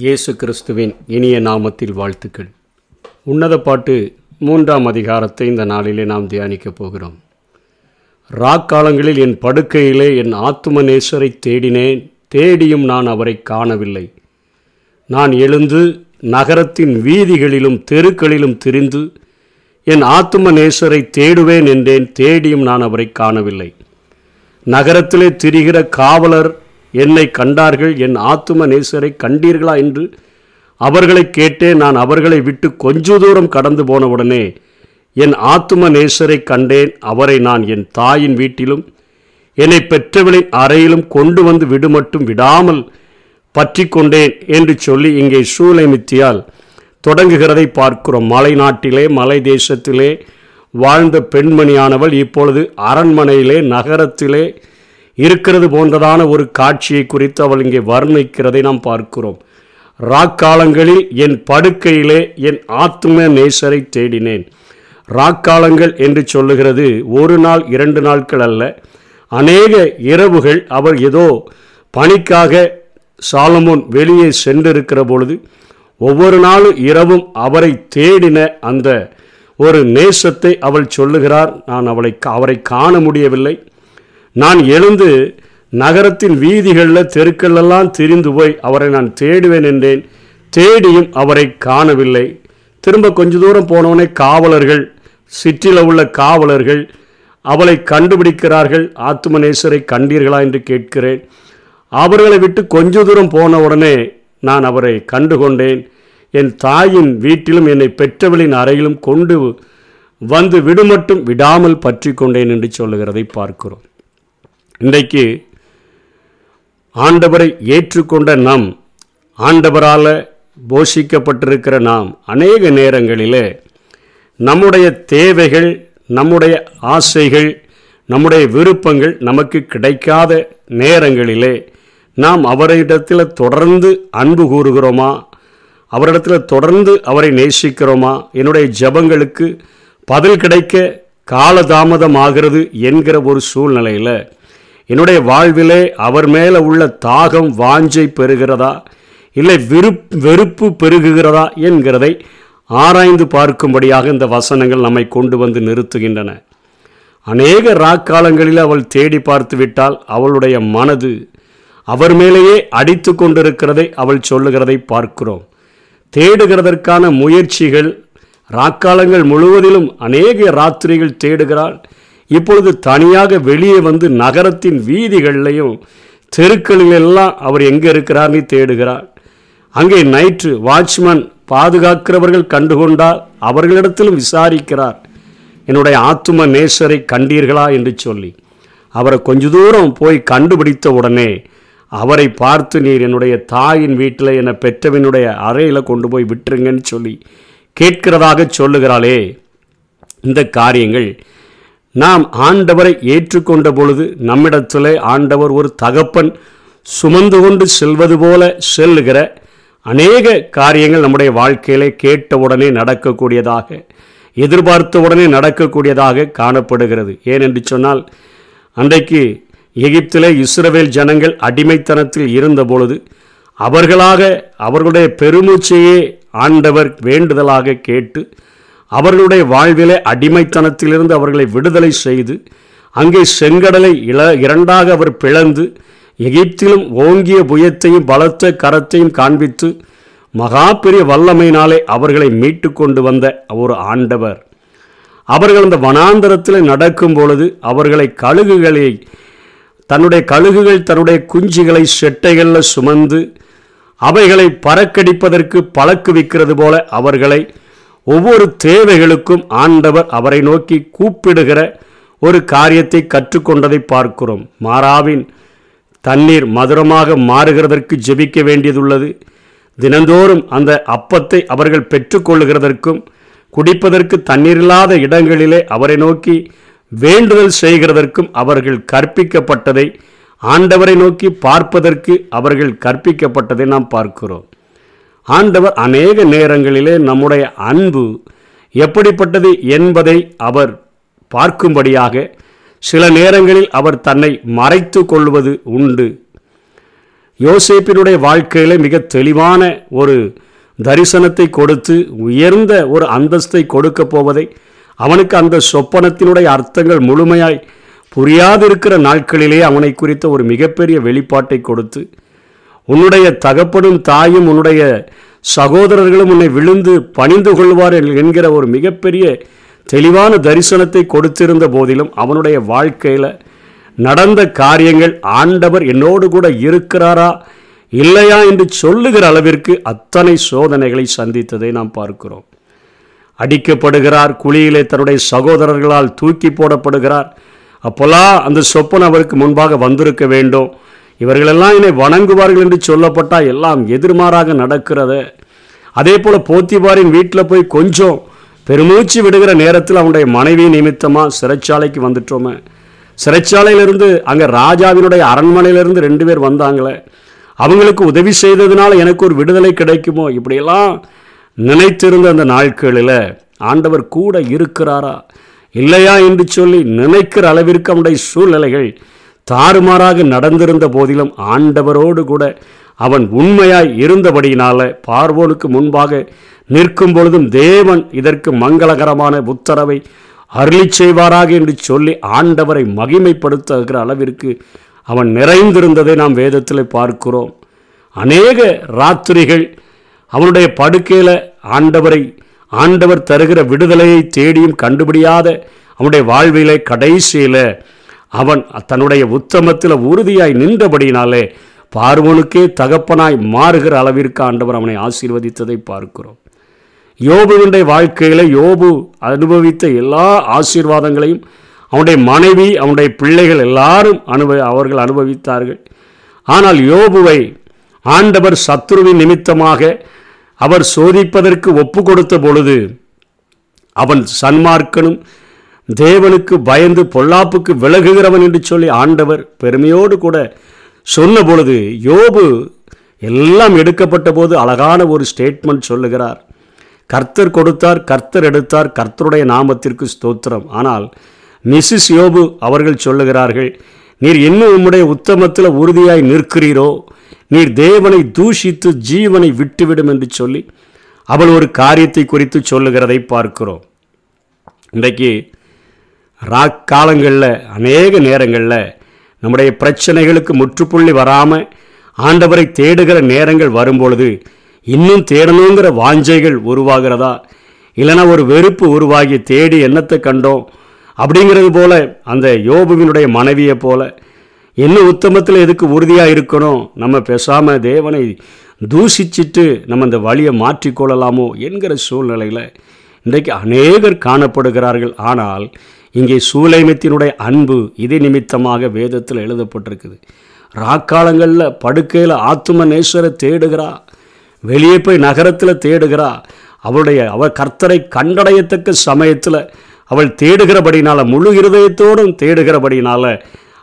இயேசு கிறிஸ்துவின் இனிய நாமத்தில் வாழ்த்துக்கள். உன்னத பாட்டு மூன்றாம் அதிகாரத்தை இந்த நாளிலே நாம் தியானிக்கப் போகிறோம். ராக்காலங்களில் என் படுக்கையிலே என் ஆத்தும தேடினேன் தேடியும் நான் அவரை காணவில்லை. நான் எழுந்து நகரத்தின் வீதிகளிலும் தெருக்களிலும் திரிந்து என் ஆத்தும தேடுவேன் என்றேன் தேடியும் நான் அவரை காணவில்லை. நகரத்திலே திரிகிற காவலர் என்னை கண்டார்கள் என் ஆத்தும நேசரை கண்டீர்களா என்று அவர்களை கேட்டேன் நான் அவர்களை விட்டு கொஞ்ச தூரம் கடந்து போனவுடனே என் ஆத்தும நேசரை கண்டேன் அவரை நான் என் தாயின் வீட்டிலும் என்னை பெற்றவளின் அறையிலும் கொண்டு வந்து விடுமட்டும் விடாமல் பற்றி கொண்டேன் என்று சொல்லி இங்கே சூலைமித்தியால் தொடங்குகிறதை பார்க்கிறோம். மலை நாட்டிலே மலை தேசத்திலே வாழ்ந்த பெண்மணியானவள் இப்பொழுது அரண்மனையிலே நகரத்திலே இருக்கிறது போன்றதான ஒரு காட்சியை குறித்து அவள் இங்கே வர்ணிக்கிறதை நாம் பார்க்கிறோம். ராக்காலங்களில் என் படுக்கையிலே என் ஆத்ம நேசரை தேடினேன். ராக்காலங்கள் என்று சொல்லுகிறது ஒரு நாள் இரண்டு நாட்கள் அல்ல. அநேக இரவுகள் அவர் ஏதோ பணிக்காக சாலமோன் வெளியே சென்றிருக்கிற பொழுது ஒவ்வொரு நாளும் இரவும் அவரை தேடின அந்த ஒரு நேசத்தை அவள் சொல்லுகிறார். நான் அவளை அவரை காண முடியவில்லை. நான் எழுந்து நகரத்தின் வீதிகளில் தெருக்களெல்லாம் திரிந்து போய் அவரை நான் தேடுவேன் என்றேன். தேடியும் அவரை காணவில்லை. திரும்ப கொஞ்ச தூரம் போனவனே காவலர்கள் சிற்றில உள்ள காவலர்கள் அவளை கண்டுபிடிக்கிறார்கள். ஆத்துமநேசரை கண்டீர்களா என்று கேட்கிறேன். அவர்களை விட்டு கொஞ்ச தூரம் போன உடனே நான் அவரை கண்டுகொண்டேன். என் தாயின் வீட்டிலும் என்னை பெற்றவளின் அறையிலும் கொண்டு வந்து விடுமட்டும் விடாமல் பற்றி கொண்டேன் என்று சொல்லுகிறதை பார்க்கிறோம். இன்றைக்கு ஆண்டவரை ஏற்றுக்கொண்ட நாம் ஆண்டவரால் போஷிக்கப்பட்டிருக்கிற நாம் அநேக நேரங்களிலே நம்முடைய தேவைகள் நம்முடைய ஆசைகள் நம்முடைய விருப்பங்கள் நமக்கு கிடைக்காத நேரங்களிலே நாம் அவரிடத்தில் தொடர்ந்து அன்பு கூறுகிறோமா? அவரிடத்தில் தொடர்ந்து அவரை நேசிக்கிறோமா? என்னுடைய ஜபங்களுக்கு பதில் கிடைக்க காலதாமதமாகிறது என்கிற ஒரு சூழ்நிலையில் என்னுடைய வாழ்விலே அவர் மேலே உள்ள தாகம் வாஞ்சை பெறுகிறதா? இல்லை விருப் வெறுப்பு பெருகுகிறதா என்கிறதை ஆராய்ந்து பார்க்கும்படியாக இந்த வசனங்கள் நம்மை கொண்டு வந்து நிறுத்துகின்றன. அநேக ராக்காலங்களில் அவள் தேடி பார்த்து விட்டால் அவளுடைய மனது அவர் மேலேயே அடித்து கொண்டிருக்கிறதை அவள் சொல்லுகிறதை பார்க்கிறோம். தேடுகிறதற்கான முயற்சிகள் ராக்காலங்கள் முழுவதிலும் அநேக ராத்திரிகள் தேடுகிறாள். இப்பொழுது தனியாக வெளியே வந்து நகரத்தின் வீதிகள்லையும் தெருக்களில் எல்லாம் அவர் எங்கே இருக்கிறார்னு தேடுகிறார். அங்கே நைட்டு வாட்ச்மேன் பாதுகாக்கிறவர்கள் கண்டுகொண்டால் அவர்களிடத்திலும் விசாரிக்கிறார். என்னுடைய ஆத்தும நேசரை கண்டீர்களா என்று சொல்லி. அவரை கொஞ்ச தூரம் போய் கண்டுபிடித்த உடனே அவரை பார்த்து நீர் என்னுடைய தாயின் வீட்டில் என்னை பெற்றவனுடைய அறையில் கொண்டு போய் விட்டுருங்கன்னு சொல்லி கேட்கிறதாக சொல்லுகிறாளே. இந்த காரியங்கள் நாம் ஆண்டவரை ஏற்றுக்கொண்ட பொழுது நம்மிடத்தில் ஆண்டவர் ஒரு தகப்பன் சுமந்து கொண்டு செல்வது போல செல்லுகிற அநேக காரியங்கள் நம்முடைய வாழ்க்கையிலே கேட்டவுடனே நடக்கக்கூடியதாக எதிர்பார்த்த உடனே நடக்கக்கூடியதாக காணப்படுகிறது. ஏனென்று சொன்னால் அன்றைக்கு எகிப்திலே இஸ்ரவேல் ஜனங்கள் அடிமைத்தனத்தில் இருந்தபொழுது அவர்களாக அவர்களுடைய பெருமூச்சையே ஆண்டவர் வேண்டுதலாக கேட்டு அவர்களுடைய வாழ்விலே அடிமைத்தனத்திலிருந்து அவர்களை விடுதலை செய்து அங்கே செங்கடலை இள இரண்டாக அவர் பிளந்து எகிப்திலும் ஓங்கிய புயத்தையும் பலத்த கரத்தையும் காண்பித்து மகா பெரிய வல்லமையினாலே அவர்களை மீட்டு கொண்டு வந்த ஒரு ஆண்டவர். அவர்கள் அந்த வனாந்தரத்தில் நடக்கும் பொழுது அவர்களை கழுகுகளை தன்னுடைய கழுகுகள் தன்னுடைய குஞ்சுகளை செட்டைகளில் சுமந்து அவைகளை பறக்கடிப்பதற்கு பழக்குவிக்கிறது போல அவர்களை ஒவ்வொரு தேவைகளுக்கும் ஆண்டவர் அவரை நோக்கி கூப்பிடுகிற ஒரு காரியத்தை கற்றுக்கொண்டதை பார்க்கிறோம். மாறாவின் தண்ணீர் மதுரமாக மாறுகிறதற்கு ஜெபிக்க வேண்டியதுள்ளது. தினந்தோறும் அந்த அப்பத்தை அவர்கள் பெற்றுக்கொள்ளுகிறதற்கும் குடிப்பதற்கு தண்ணீரில்லாத இடங்களிலே அவரை நோக்கி வேண்டுதல் செய்கிறதற்கும் அவர்கள் கற்பிக்கப்பட்டதை ஆண்டவரை நோக்கி பார்ப்பதற்கு அவர்கள் கற்பிக்கப்பட்டதை நாம் பார்க்கிறோம். ஆண்டவர் அநேக நேரங்களிலே நம்முடைய அன்பு எப்படிப்பட்டது என்பதை அவர் பார்க்கும்படியாக சில நேரங்களில் அவர் தன்னை மறைத்து கொள்வது உண்டு. யோசேப்பினுடைய வாழ்க்கையில் மிக தெளிவான ஒரு தரிசனத்தை கொடுத்து உயர்ந்த ஒரு அந்தஸ்தை கொடுக்க போவதை அவனுக்கு அந்த சொப்பனத்தினுடைய அர்த்தங்கள் முழுமையாய் புரியாதிருக்கிற நாட்களிலே அவனை குறித்த ஒரு மிகப்பெரிய வெளிப்பாட்டை கொடுத்து உன்னுடைய தகப்பனும் தாயும் உன்னுடைய சகோதரர்களும் உன்னை விழுந்து பணிந்து கொள்வார் என்கிற ஒரு மிகப்பெரிய தெளிவான தரிசனத்தை கொடுத்திருந்த போதிலும் அவனுடைய வாழ்க்கையில் நடந்த காரியங்கள் ஆண்டவர் என்னோடு கூட இருக்கிறாரா இல்லையா என்று சொல்லுகிற அளவிற்கு அத்தனை சோதனைகளை சந்தித்ததை நாம் பார்க்கிறோம். அடிக்கப்படுகிறார் குழியிலே தன்னுடைய சகோதரர்களால் தூக்கி போடப்படுகிறார். அப்போல்லாம் அந்த சொப்பன் அவருக்கு முன்பாக வந்திருக்க வேண்டும். இவர்களெல்லாம் என்னை வணங்குவார்கள் என்று சொல்லப்பட்டால் எல்லாம் எதிர்மாறாக நடக்கிறது. அதே போல் போத்திபாரின் வீட்டில் போய் கொஞ்சம் பெருமூச்சு விடுகிற நேரத்தில் அவனுடைய மனைவி நிமித்தமாக சிறைச்சாலைக்கு வந்துட்டோமே. சிறைச்சாலையிலிருந்து அங்கே ராஜாவினுடைய அரண்மனையிலிருந்து ரெண்டு பேர் வந்தாங்களே. அவங்களுக்கு உதவி செய்ததுனால எனக்கு ஒரு விடுதலை கிடைக்குமோ? இப்படியெல்லாம் நினைத்திருந்த அந்த நாட்களில் ஆண்டவர் கூட இருக்கிறாரா? இல்லையா என்று சொல்லி நினைக்கிற அளவிற்கு அவனுடைய சூழ்நிலைகள் தாறுமாறாக நடந்திருந்த போதிலும் ஆண்டவரோடு கூட அவன் உண்மையாய் இருந்தபடியினால பார்வோனுக்கு முன்பாக நிற்கும் பொழுதும் தேவன் இதற்கு மங்களகரமான உத்தரவை அருளி செய்வாராக என்று சொல்லி ஆண்டவரை மகிமைப்படுத்துகிற அளவிற்கு அவன் நிறைந்திருந்ததை நாம் வேதத்தில் பார்க்கிறோம். அநேக ராத்திரிகள் அவனுடைய படுக்கையில் ஆண்டவரை ஆண்டவர் தருகிற விடுதலையை தேடியும் கண்டுபிடியாத அவனுடைய வாழ்விலே கடைசியில் அவன் தன்னுடைய உத்தமத்தில் உறுதியாய் நின்றபடியினாலே பார்வனுக்கே தகப்பனாய் மாறுகிற அளவிற்கு ஆண்டவர் அவனை ஆசீர்வதித்ததை பார்க்கிறோம். யோபுவினுடைய வாழ்க்கையில் யோபு அனுபவித்த எல்லா ஆசீர்வாதங்களையும் அவனுடைய மனைவி அவனுடைய பிள்ளைகள் எல்லாரும் அனுபவ அவர்கள் அனுபவித்தார்கள். ஆனால் யோபுவை ஆண்டவர் சத்ருவின் நிமித்தமாக அவர் சோதிப்பதற்கு ஒப்பு கொடுத்த பொழுது அவன் சன்மார்க்கனும் தேவனுக்கு பயந்து பொல்லாப்புக்கு விலகுகிறவன் என்று சொல்லி ஆண்டவர் பெருமையோடு கூட சொன்ன பொழுது யோபு எல்லாம் எடுக்கப்பட்ட போது அழகான ஒரு ஸ்டேட்மெண்ட் சொல்லுகிறார். கர்த்தர் கொடுத்தார் கர்த்தர் எடுத்தார் கர்த்தருடைய நாமத்திற்கு ஸ்தோத்திரம். ஆனால் மிஸ்ஸஸ் யோபு அவர்கள் சொல்லுகிறார்கள் நீர் இன்னும் உம்முடைய உத்தமத்தில் உறுதியாய் நிற்கிறீரோ? நீர் தேவனை தூஷித்து ஜீவனை விட்டுவிடும் என்று சொல்லி அவள் ஒரு காரியத்தை குறித்து சொல்லுகிறதை பார்க்கிறோம். இன்றைக்கு ராக் காலங்களில் அநேக நேரங்களில் நம்முடைய பிரச்சனைகளுக்கு முற்றுப்புள்ளி வராமல் ஆண்டவரை தேடுகிற நேரங்கள் வரும்பொழுது இன்னும் தேடணுங்கிற வாஞ்சைகள் உருவாகிறதா? இல்லைனா ஒரு வெறுப்பு உருவாகி தேடி என்னத்தை கண்டோம்? அப்படிங்கிறது போல அந்த யோபுவினுடைய மனைவியை போல இன்னும் உத்தமத்தில் எதுக்கு உறுதியாக இருக்கணும்? நம்ம பேசாமல் தேவனை தூஷிச்சிட்டு நம்ம அந்த வழியை மாற்றிக்கொள்ளலாமோ என்கிற சூழ்நிலையில் இன்றைக்கு அநேகர் காணப்படுகிறார்கள். ஆனால் இங்கே சூலைமத்தினுடைய அன்பு இது நிமித்தமாக வேதத்தில் எழுதப்பட்டிருக்குது. ராக்காலங்களில் படுக்கையில் ஆத்தும நேஸ்வரை தேடுகிறா வெளியே போய் நகரத்தில் தேடுகிறா. அவளுடைய அவள் கர்த்தரை கண்டடையத்தக்க சமயத்தில் அவள் தேடுகிறபடினால் முழு இருதயத்தோடும் தேடுகிறபடினால்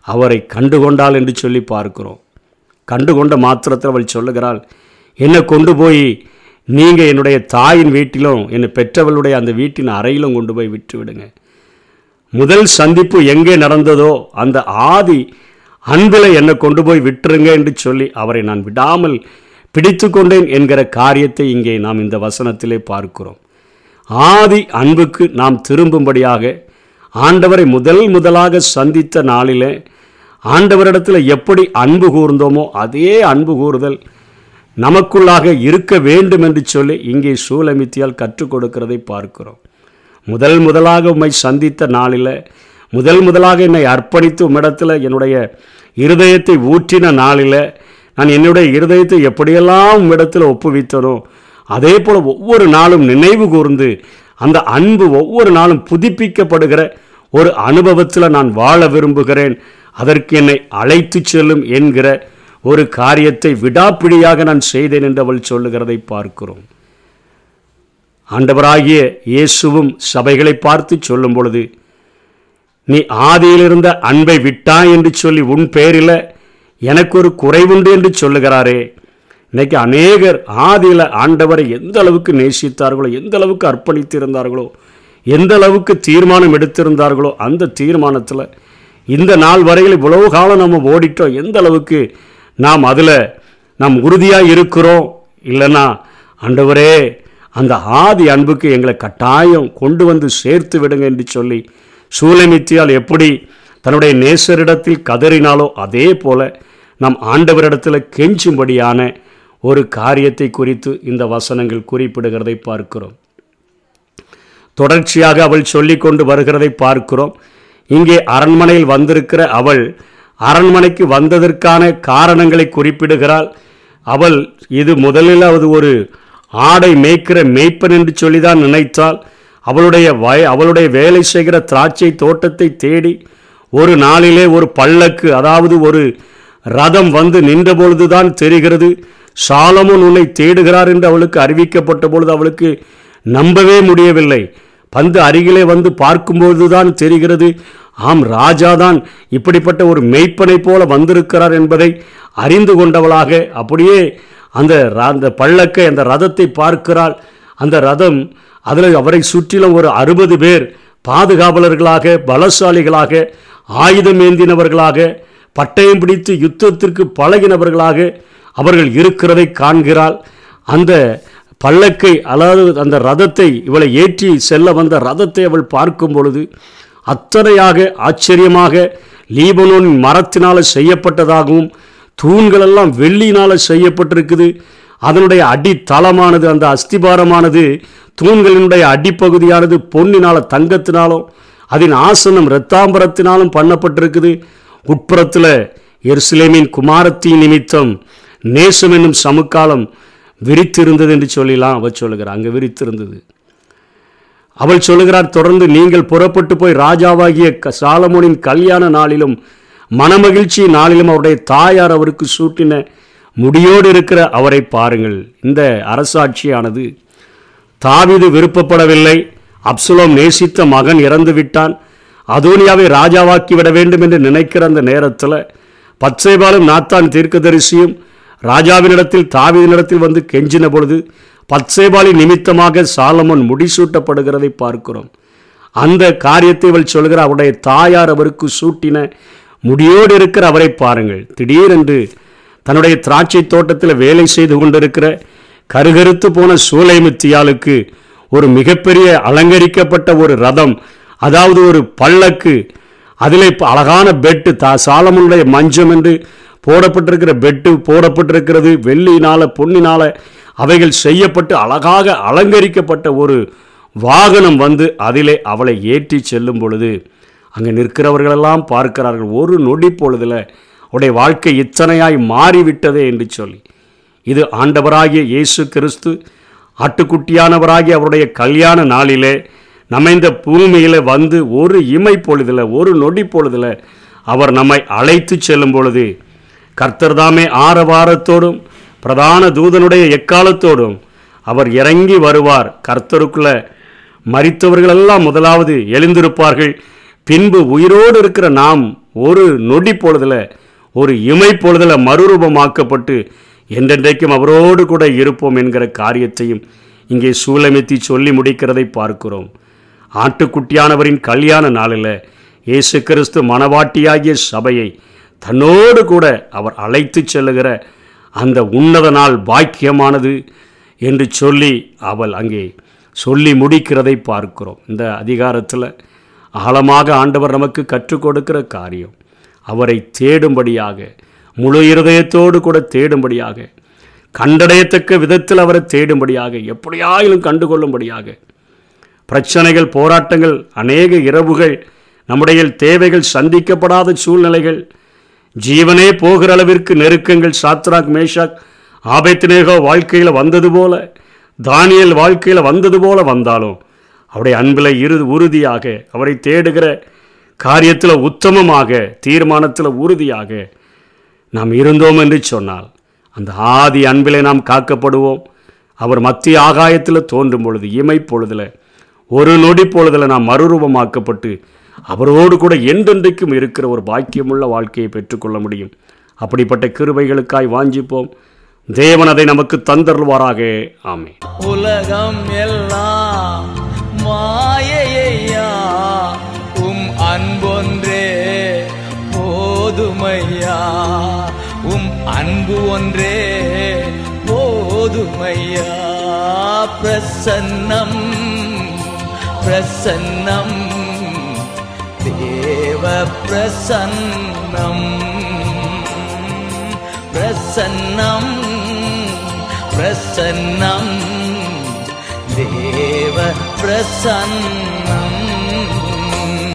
அவரை கண்டுகொண்டாள் என்று சொல்லி பார்க்கிறோம். கண்டுகொண்ட மாத்திரத்தில் அவள் சொல்லுகிறாள் என்னை கொண்டு போய் நீங்கள் என்னுடைய தாயின் வீட்டிலும் என்னை பெற்றவளுடைய அந்த வீட்டின் அறையிலும் கொண்டு போய் விட்டு விடுங்க முதல் சந்திப்பு எங்கே நடந்ததோ அந்த ஆதி அன்பில் என்னை கொண்டு போய் விட்டுருங்க என்று சொல்லி அவரை நான் விடாமல் பிடித்து கொண்டேன் என்கிற காரியத்தை இங்கே நாம் இந்த வசனத்திலே பார்க்கிறோம். ஆதி அன்புக்கு நாம் திரும்பும்படியாக ஆண்டவரை முதல் முதலாக சந்தித்த நாளிலே ஆண்டவரிடத்தில் எப்படி அன்பு கூர்ந்தோமோ அதே அன்பு கூறுதல் நமக்குள்ளாக இருக்க வேண்டும் என்று சொல்லி இங்கே சூலமித்தியால் கற்றுக் கொடுக்கிறதை பார்க்கிறோம். முதல் முதலாக உம்மை சந்தித்த நாளில் முதல் முதலாக என்னை அர்ப்பணித்து உம்மிடத்தில் என்னுடைய இருதயத்தை ஊற்றின நாளில் நான் என்னுடைய இருதயத்தை எப்படியெல்லாம் உம்மிடத்தில் ஒப்புவித்தனோ அதே போல் ஒவ்வொரு நாளும் நினைவு கூர்ந்து அந்த அன்பு ஒவ்வொரு நாளும் புதுப்பிக்கப்படுகிற ஒரு அனுபவத்தில் நான் வாழ விரும்புகிறேன். அதற்கு என்னை அழைத்து செல்லும் என்கிற ஒரு காரியத்தை விடாப்பிடியாக நான் செய்தேன் என்று அவள் சொல்லுகிறதை பார்க்கிறோம். ஆண்டவராகிய இயேசுவும் சபைகளை பார்த்து சொல்லும் பொழுது நீ ஆதியிலிருந்த அன்பை விட்டாய் என்று சொல்லி உன் பேரில் எனக்கு ஒரு குறைவுண்டு என்று சொல்லுகிறாரே. இன்னைக்கு அநேகர் ஆதியில் ஆண்டவரை எந்த அளவுக்கு நேசித்தார்களோ எந்த அளவுக்கு அர்ப்பணித்திருந்தார்களோ எந்த அளவுக்கு தீர்மானம் எடுத்திருந்தார்களோ அந்த தீர்மானத்தில் இந்த நாள் வரையில் இவ்வளவு காலம் நம்ம ஓடிட்டோம். எந்த அளவுக்கு நாம் அதில் நாம் உறுதியாக இருக்கிறோம். இல்லைன்னா ஆண்டவரே அந்த ஆதி அன்புக்கு எங்களை கட்டாயம் கொண்டு வந்து சேர்த்து விடுங்க என்று சொல்லி சூலமித்தியால் எப்படி தன்னுடைய நேசரிடத்தில் கதறினாலோ அதே போல நம் ஆண்டவரிடத்தில் கெஞ்சும்படியான ஒரு காரியத்தை குறித்து இந்த வசனங்கள் குறிப்பிடுகிறதை பார்க்கிறோம். தொடர்ச்சியாக அவள் சொல்லிக்கொண்டு வருகிறதை பார்க்கிறோம். இங்கே அரண்மனையில் வந்திருக்கிற அவள் அரண்மனைக்கு வந்ததற்கான காரணங்களை குறிப்பிடுகிறாள். அவள் இது முதலில் அது ஒரு ஆடை மேய்க்கிற மேய்ப்பன் என்று சொல்லிதான் நினைத்தாள். அவளுடைய வய அவளுடைய வேலை செய்கிற திராட்சை தோட்டத்தை தேடி ஒரு நாளிலே ஒரு பல்லக்கு அதாவது ஒரு ரதம் வந்து நின்ற பொழுதுதான் தெரிகிறது. சாலமோன் உன்னை தேடுகிறார் என்று அவளுக்கு அறிவிக்கப்பட்ட பொழுது அவளுக்கு நம்பவே முடியவில்லை. பந்து அருகிலே வந்து பார்க்கும்போதுதான் தெரிகிறது ஆம் ராஜாதான் இப்படிப்பட்ட ஒரு மெய்ப்பனை போல வந்திருக்கிறார் என்பதை அறிந்து கொண்டவளாக. அப்படியே அந்த ர- அந்த பள்ளக்கை அந்த ரதத்தை பார்க்கிறாள். அந்த ரதம் அதில் அவரை சுற்றிலும் ஒரு அறுபது பேர் பாதுகாவலர்களாக பலசாலிகளாக ஆயுதம் ஏந்தினவர்களாக பட்டயம் பிடித்து யுத்தத்திற்கு பழகினவர்களாக அவர்கள் இருக்கிறதை காண்கிறாள். அந்த பல்லக்கை அதாவது அந்த ரதத்தை இவளை ஏற்றி செல்ல வந்த ரதத்தை அவள் பார்க்கும் பொழுது அத்தனையாக ஆச்சரியமாக லீபனோனின் மரத்தினால் செய்யப்பட்டதாகவும் தூண்களெல்லாம் வெள்ளியினால் செய்யப்பட்டிருக்குது. அதனுடைய அடித்தளமானது அந்த அஸ்திபாரமானது தூண்களினுடைய அடிப்பகுதியானது பொன்னினால தங்கத்தினாலும் அதன் ஆசனம் இரத்தாம்பரத்தினாலும் பண்ணப்பட்டிருக்குது. உட்புறத்தில் எருசலேமின் குமாரத்தின் நிமித்தம் நேசம் என்னும் சமுக்காலம் விரித்திருந்தது என்று சொல்லிலாம் அவள் சொல்லுகிறார் அங்கே விரித்திருந்தது. அவள் சொல்லுகிறார் தொடர்ந்து நீங்கள் புறப்பட்டு போய் ராஜாவாகிய க- சாலமோனின் கல்யாண நாளிலும் மனமகிழ்ச்சி நாளிலும் அவருடைய தாயார் அவருக்கு சூட்டின முடியோடு இருக்கிற அவரை பாருங்கள். இந்த அரசாட்சியானது தாவிது விருப்பப்படவில்லை. அப்சுலோம் நேசித்த மகன் இறந்து விட்டான். அதோனியாவை ராஜாவாக்கி விட வேண்டும் என்று நினைக்கிற அந்த நேரத்தில் பச்சைபாலும் நாத்தான் தீர்க்கதரிசியும் ராஜாவினிடத்தில் தாவிதனிடத்தில் வந்து கெஞ்சின பொழுது பச்சைபாலின் நிமித்தமாக சாலமோன் முடிசூட்டப்படுகிறதை பார்க்கிறோம். அந்த காரியத்தை இவள் சொல்கிற அவருடைய தாயார் அவருக்கு சூட்டின முடியோடு இருக்கிற அவரை பாருங்கள். திடீரென்று தன்னுடைய திராட்சை தோட்டத்தில் வேலை செய்து கொண்டிருக்கிற கருகருத்து போன சூளைமுத்தியாளுக்கு ஒரு மிகப்பெரிய அலங்கரிக்கப்பட்ட ஒரு ரதம் அதாவது ஒரு பல்லக்கு அதிலே அழகான பெட்டு தா சாலமனுடைய மஞ்சம் என்று போடப்பட்டிருக்கிற பெட்டு போடப்பட்டிருக்கிறது வெள்ளியினால பொன்னினால அவைகள் செய்யப்பட்டு அழகாக அலங்கரிக்கப்பட்ட ஒரு வாகனம் வந்து அதிலே அவளை ஏற்றி செல்லும் பொழுது அங்கே நிற்கிறவர்களெல்லாம் பார்க்கிறார்கள் ஒரு நொடி பொழுதில் அவருடைய வாழ்க்கை இத்தனையாய் மாறிவிட்டதே என்று சொல்லி. இது ஆண்டவராகிய இயேசு கிறிஸ்து ஆட்டுக்குட்டியானவராகிய அவருடைய கல்யாண நாளிலே நம்ம இந்த பூமியில் வந்து ஒரு இமை பொழுதில் ஒரு நொடி பொழுதில் அவர் நம்மை அழைத்து செல்லும் பொழுது கர்த்தர் தாமே ஆரவாரத்தோடும் பிரதான தூதனுடைய எக்காலத்தோடும் அவர் இறங்கி வருவார். கர்த்தருக்குள்ள மறித்தவர்களெல்லாம் முதலாவது எழுந்திருப்பார்கள். பின்பு உயிரோடு இருக்கிற நாம் ஒரு நொடி பொழுதில் ஒரு இமை பொழுதில் மறுரூபமாக்கப்பட்டு என்றென்றைக்கும் அவரோடு கூட இருப்போம் என்கிற காரியத்தையும் இங்கே சூலமித்தி சொல்லி முடிக்கிறதை பார்க்கிறோம். ஆட்டுக்குட்டியானவரின் கல்யாண நாளில் இயேசு கிறிஸ்து மணவாட்டியாகிய சபையை தன்னோடு கூட அவர் அழைத்து செல்லுகிற அந்த உன்னத நாள் பாக்கியமானது என்று சொல்லி அவள் அங்கே சொல்லி முடிக்கிறதை பார்க்கிறோம். இந்த அதிகாரத்தில் ஆழமாக ஆண்டவர் நமக்கு கற்றுக் கொடுக்கிற காரியம் அவரை தேடும்படியாக முழு இருதயத்தோடு கூட தேடும்படியாக கண்டடையத்தக்க விதத்தில் அவரை தேடும்படியாக எப்படியாயிலும் கண்டுகொள்ளும்படியாக பிரச்சனைகள் போராட்டங்கள் அநேக இரவுகள் நம்முடைய தேவைகள் சந்திக்கப்படாத சூழ்நிலைகள் ஜீவனே போகிற அளவிற்கு நெருக்கங்கள் சாத்ராக் மேஷாக் ஆபேத்நேகோ வாழ்க்கையில் வந்தது போல தானியல் வாழ்க்கையில் வந்தது போல வந்தாலும் அவருடைய அன்பில் இரு உறுதியாக அவரை தேடுகிற காரியத்தில் உத்தமமாக தீர்மானத்தில் உறுதியாக நாம் இருந்தோம் என்று சொன்னால் அந்த ஆதி அன்பிலே நாம் காக்கப்படுவோம். அவர் மத்திய ஆகாயத்தில் தோன்றும் பொழுது இமை பொழுதில் ஒரு நொடி பொழுதில் நாம் மறுரூபமாக்கப்பட்டு அவரோடு கூட எந்தெந்தைக்கும் இருக்கிற ஒரு பாக்கியமுள்ள வாழ்க்கையை பெற்றுக்கொள்ள முடியும். அப்படிப்பட்ட கிருபைகளுக்காய் வாஞ்சிப்போம். தேவன் அதை நமக்கு தந்தருள்வாராக. ஆமே உலகம் எல்லாம் மாயையா? உம் அன்பொன்றே போதுமையா? உம் அன்பு ஒன்றே போதுமையா? பிரசன்னம் பிரசன்னம் प्रसन्नम् प्रसन्नम् प्रसन्नम् देव प्रसन्नम्।